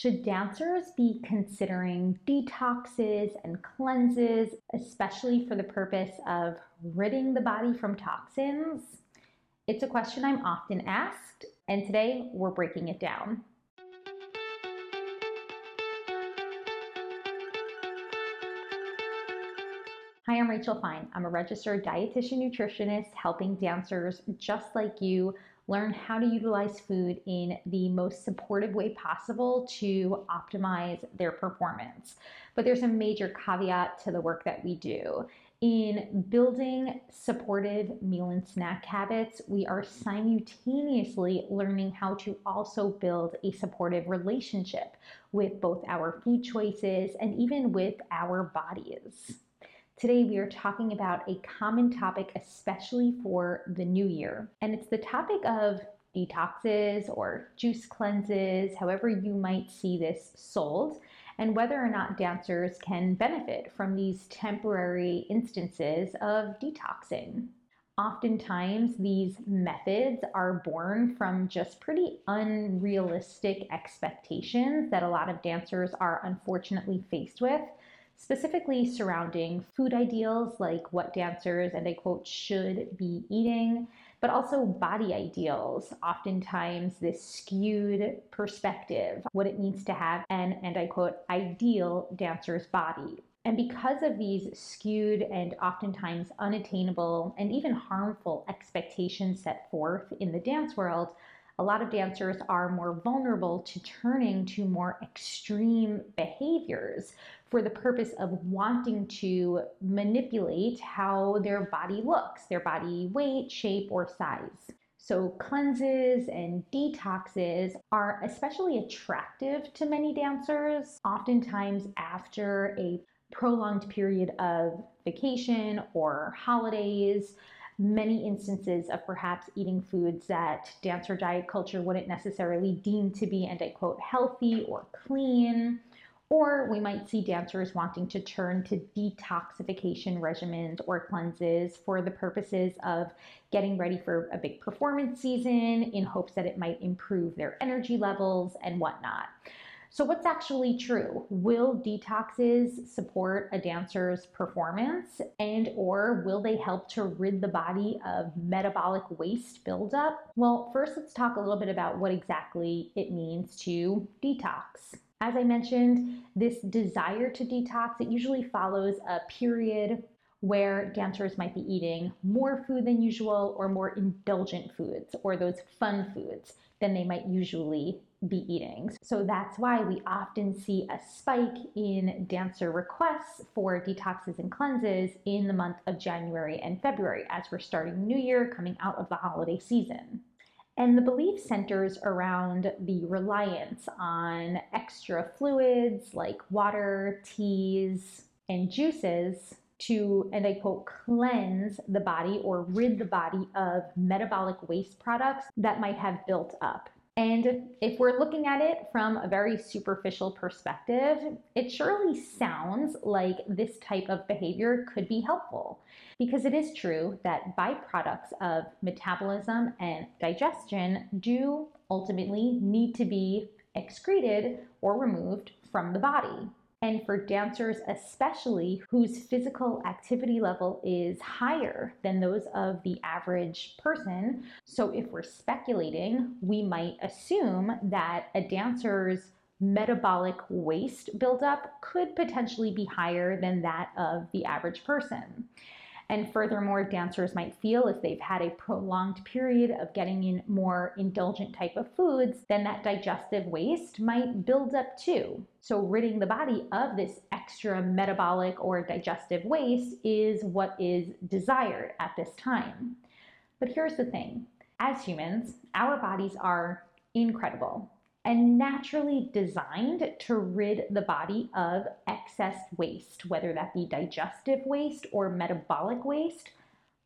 Should dancers be considering detoxes and cleanses, especially for the purpose of ridding the body from toxins? It's a question I'm often asked, and today we're breaking it down. Hi, I'm Rachel Fine. I'm a registered dietitian nutritionist helping dancers just like you learn how to utilize food in the most supportive way possible to optimize their performance. But there's a major caveat to the work that we do. In building supportive meal and snack habits, we are simultaneously learning how to also build a supportive relationship with both our food choices and even with our bodies. Today, we are talking about a common topic, especially for the new year, and it's the topic of detoxes or juice cleanses, however, you might see this sold, and whether or not dancers can benefit from these temporary instances of detoxing. Oftentimes, these methods are born from just pretty unrealistic expectations that a lot of dancers are unfortunately faced with specifically surrounding food ideals like what dancers, and I quote, should be eating, but also body ideals, oftentimes this skewed perspective, what it needs to have an, and I quote, ideal dancer's body. And because of these skewed and oftentimes unattainable and even harmful expectations set forth in the dance world, a lot of dancers are more vulnerable to turning to more extreme behaviors for the purpose of wanting to manipulate how their body looks, their body weight, shape, or size. So, cleanses and detoxes are especially attractive to many dancers, oftentimes after a prolonged period of vacation or holidays many instances of perhaps eating foods that dancer diet culture wouldn't necessarily deem to be, and I quote, healthy or clean. Or we might see dancers wanting to turn to detoxification regimens or cleanses for the purposes of getting ready for a big performance season in hopes that it might improve their energy levels and whatnot. So, what's actually true? Will detoxes support a dancer's performance and or will they help to rid the body of metabolic waste buildup? Well, first let's talk a little bit about what exactly it means to detox. As I mentioned, this desire to detox, it usually follows a period where dancers might be eating more food than usual or more indulgent foods or those fun foods than they might usually be eating. So that's why we often see a spike in dancer requests for detoxes and cleanses in the month of January and February as we're starting New Year coming out of the holiday season. And the belief centers around the reliance on extra fluids like water, teas, and juices to, and I quote, cleanse the body or rid the body of metabolic waste products that might have built up. And if we're looking at it from a very superficial perspective, it surely sounds like this type of behavior could be helpful because it is true that byproducts of metabolism and digestion do ultimately need to be excreted or removed from the body. And for dancers, especially whose physical activity level is higher than those of the average person. So, if we're speculating, we might assume that a dancer's metabolic waste buildup could potentially be higher than that of the average person. And furthermore, dancers might feel if they've had a prolonged period of getting in more indulgent type of foods, then that digestive waste might build up too. So, ridding the body of this extra metabolic or digestive waste is what is desired at this time. But here's the thing as humans, our bodies are incredible and naturally designed to rid the body of excess waste, whether that be digestive waste or metabolic waste,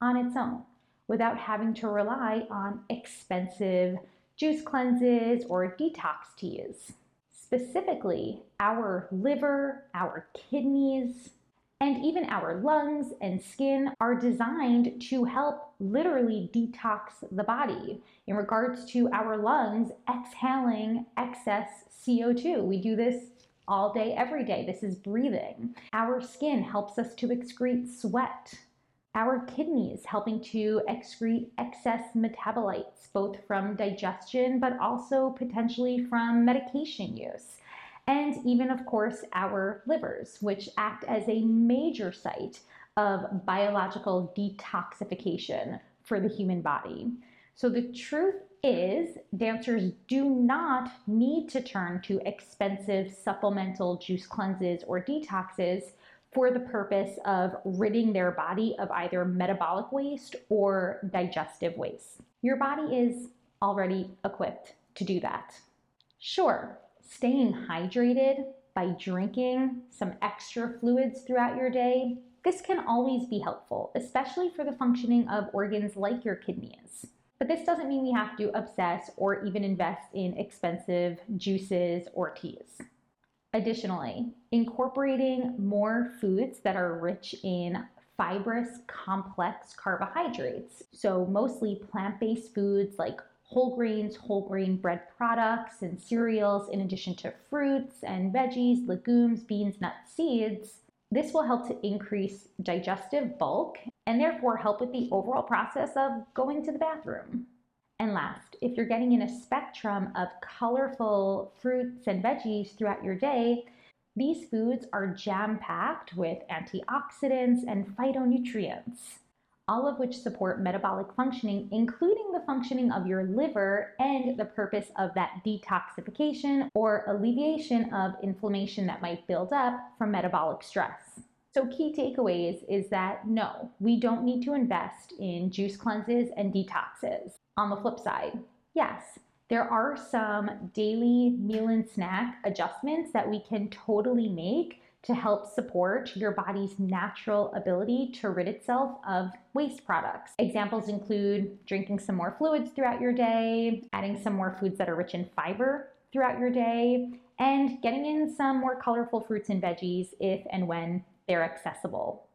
on its own without having to rely on expensive juice cleanses or detox teas. Specifically, our liver, our kidneys, And even our lungs and skin are designed to help literally detox the body. In regards to our lungs, exhaling excess CO2. We do this all day, every day. This is breathing. Our skin helps us to excrete sweat. Our kidneys helping to excrete excess metabolites, both from digestion, but also potentially from medication use. And even, of course, our livers, which act as a major site of biological detoxification for the human body. So the truth is dancers do not need to turn to expensive supplemental juice cleanses or detoxes for the purpose of ridding their body of either metabolic waste or digestive waste. Your body is already equipped to do that. Sure, staying hydrated by drinking some extra fluids throughout your day, this can always be helpful, especially for the functioning of organs like your kidneys. But this doesn't mean we have to obsess or even invest in expensive juices or teas. Additionally, incorporating more foods that are rich in fibrous, complex carbohydrates. So, mostly plant based foods like whole grains, whole grain bread products, and cereals, in addition to fruits and veggies, legumes, beans, nuts, seeds. This will help to increase digestive bulk and therefore help with the overall process of going to the bathroom. And last, if you're getting in a spectrum of colorful fruits and veggies throughout your day, these foods are jam packed with antioxidants and phytonutrients, all of which support metabolic functioning, including the functioning of your liver and the purpose of that detoxification or alleviation of inflammation that might build up from metabolic stress. So, key takeaways is that no, we don't need to invest in juice cleanses and detoxes. On the flip side, yes, there are some daily meal and snack adjustments that we can totally make to help support your body's natural ability to rid itself of waste products. Examples include drinking some more fluids throughout your day, adding some more foods that are rich in fiber throughout your day, and getting in some more colorful fruits and veggies if and when they're accessible.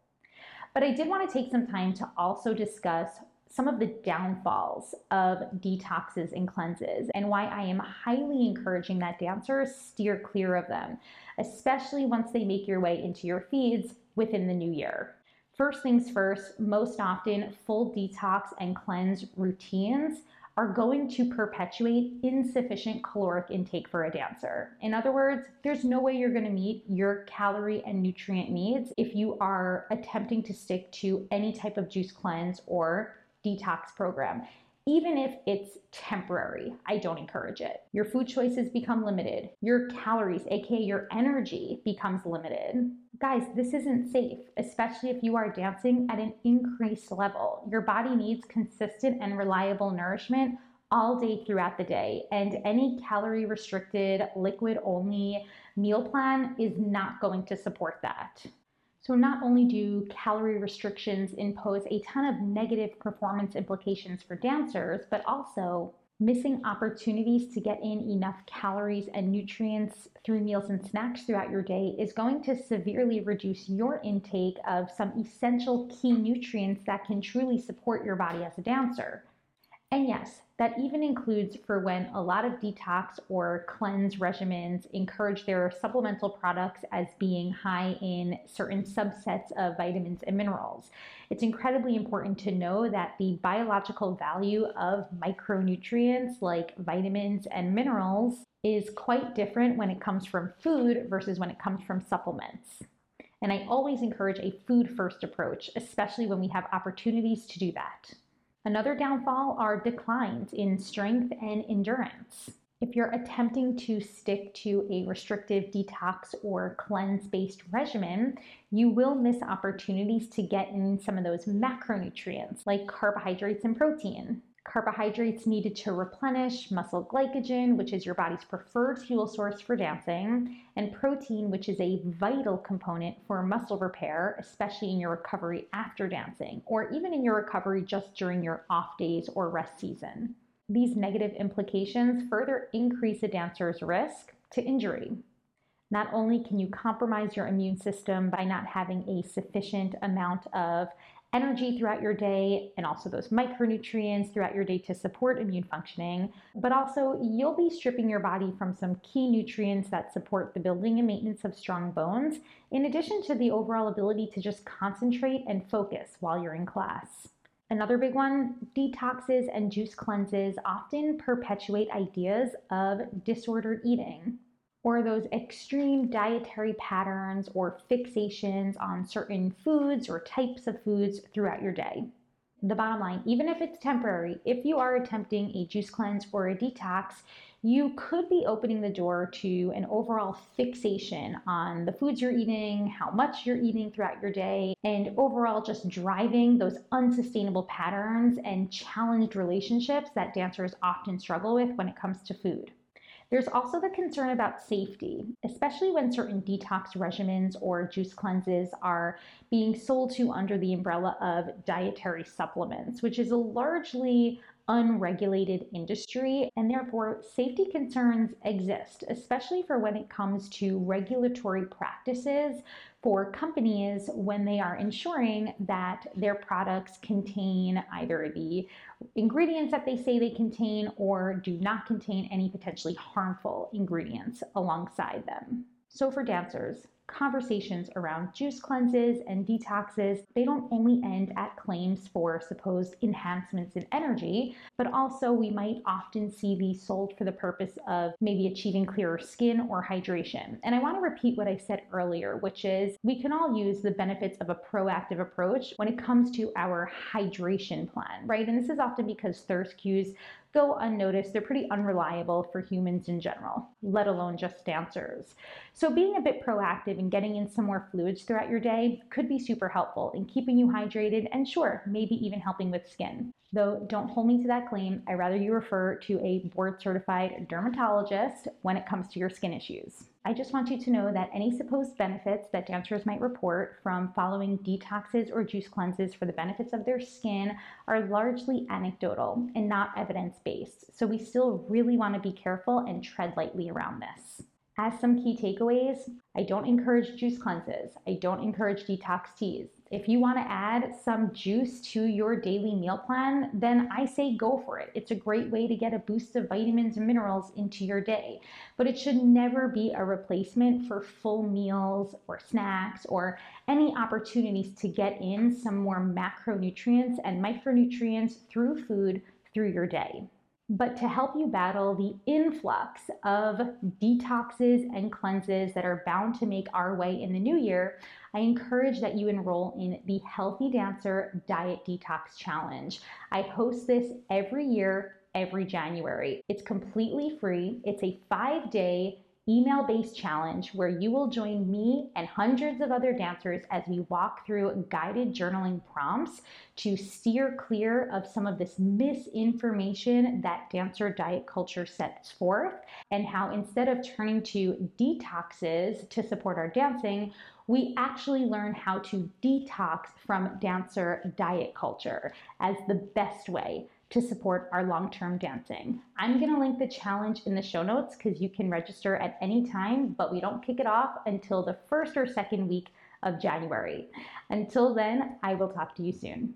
But I did want to take some time to also discuss some of the downfalls of detoxes and cleanses and why I am highly encouraging that dancers steer clear of them, especially once they make your way into your feeds within the new year. First things first, most often full detox and cleanse routines are going to perpetuate insufficient caloric intake for a dancer. In other words, there's no way you're going to meet your calorie and nutrient needs if you are attempting to stick to any type of juice cleanse or detox program. Even if it's temporary, I don't encourage it. Your food choices become limited. Your calories, aka your energy, becomes limited. Guys, this isn't safe, especially if you are dancing at an increased level. Your body needs consistent and reliable nourishment all day throughout the day, and any calorie restricted, liquid only meal plan is not going to support that. So, not only do calorie restrictions impose a ton of negative performance implications for dancers, but also missing opportunities to get in enough calories and nutrients through meals and snacks throughout your day is going to severely reduce your intake of some essential key nutrients that can truly support your body as a dancer. And yes, that even includes for when a lot of detox or cleanse regimens encourage their supplemental products as being high in certain subsets of vitamins and minerals. It's incredibly important to know that the biological value of micronutrients like vitamins and minerals is quite different when it comes from food versus when it comes from supplements. And I always encourage a food first approach, especially when we have opportunities to do that. Another downfall are declines in strength and endurance. If you're attempting to stick to a restrictive detox or cleanse based regimen, you will miss opportunities to get in some of those macronutrients like carbohydrates and protein carbohydrates needed to replenish muscle glycogen, which is your body's preferred fuel source for dancing, and protein, which is a vital component for muscle repair, especially in your recovery after dancing, or even in your recovery just during your off days or rest season. These negative implications further increase a dancer's risk to injury. Not only can you compromise your immune system by not having a sufficient amount of energy throughout your day and also those micronutrients throughout your day to support immune functioning, but also you'll be stripping your body from some key nutrients that support the building and maintenance of strong bones, in addition to the overall ability to just concentrate and focus while you're in class. Another big one detoxes and juice cleanses often perpetuate ideas of disordered eating or those extreme dietary patterns or fixations on certain foods or types of foods throughout your day. The bottom line, even if it's temporary, if you are attempting a juice cleanse or a detox, you could be opening the door to an overall fixation on the foods you're eating, how much you're eating throughout your day, and overall just driving those unsustainable patterns and challenged relationships that dancers often struggle with when it comes to food. There's also the concern about safety, especially when certain detox regimens or juice cleanses are being sold to under the umbrella of dietary supplements, which is a largely unregulated industry, and therefore safety concerns exist, especially for when it comes to regulatory practices for companies when they are ensuring that their products contain either the ingredients that they say they contain or do not contain any potentially harmful ingredients alongside them. So, for dancers, conversations around juice cleanses and detoxes, they don't only end at claims for supposed enhancements in energy, but also we might often see these sold for the purpose of maybe achieving clearer skin or hydration. And I want to repeat what I said earlier, which is we can all use the benefits of a proactive approach when it comes to our hydration plan, right? And this is often because thirst cues go unnoticed. They're pretty unreliable for humans in general, let alone just dancers. So, being a bit proactive and getting in some more fluids throughout your day could be super helpful in keeping you hydrated and, sure, maybe even helping with skin. Though, don't hold me to that claim. I rather you refer to a board certified dermatologist when it comes to your skin issues. I just want you to know that any supposed benefits that dancers might report from following detoxes or juice cleanses for the benefits of their skin are largely anecdotal and not evidence based. So we still really want to be careful and tread lightly around this. As some key takeaways, I don't encourage juice cleanses. I don't encourage detox teas. If you want to add some juice to your daily meal plan, then I say go for it. It's a great way to get a boost of vitamins and minerals into your day. But it should never be a replacement for full meals or snacks or any opportunities to get in some more macronutrients and micronutrients through food through your day. But to help you battle the influx of detoxes and cleanses that are bound to make our way in the new year, I encourage that you enroll in the Healthy Dancer Diet Detox Challenge. I host this every year, every January. It's completely free, it's a five day email based challenge where you will join me and hundreds of other dancers as we walk through guided journaling prompts to steer clear of some of this misinformation that dancer diet culture sets forth, and how instead of turning to detoxes to support our dancing, we actually learn how to detox from dancer diet culture as the best way to support our long-term dancing. I'm gonna link the challenge in the show notes because you can register at any time, but we don't kick it off until the first or second week of January. Until then, I will talk to you soon.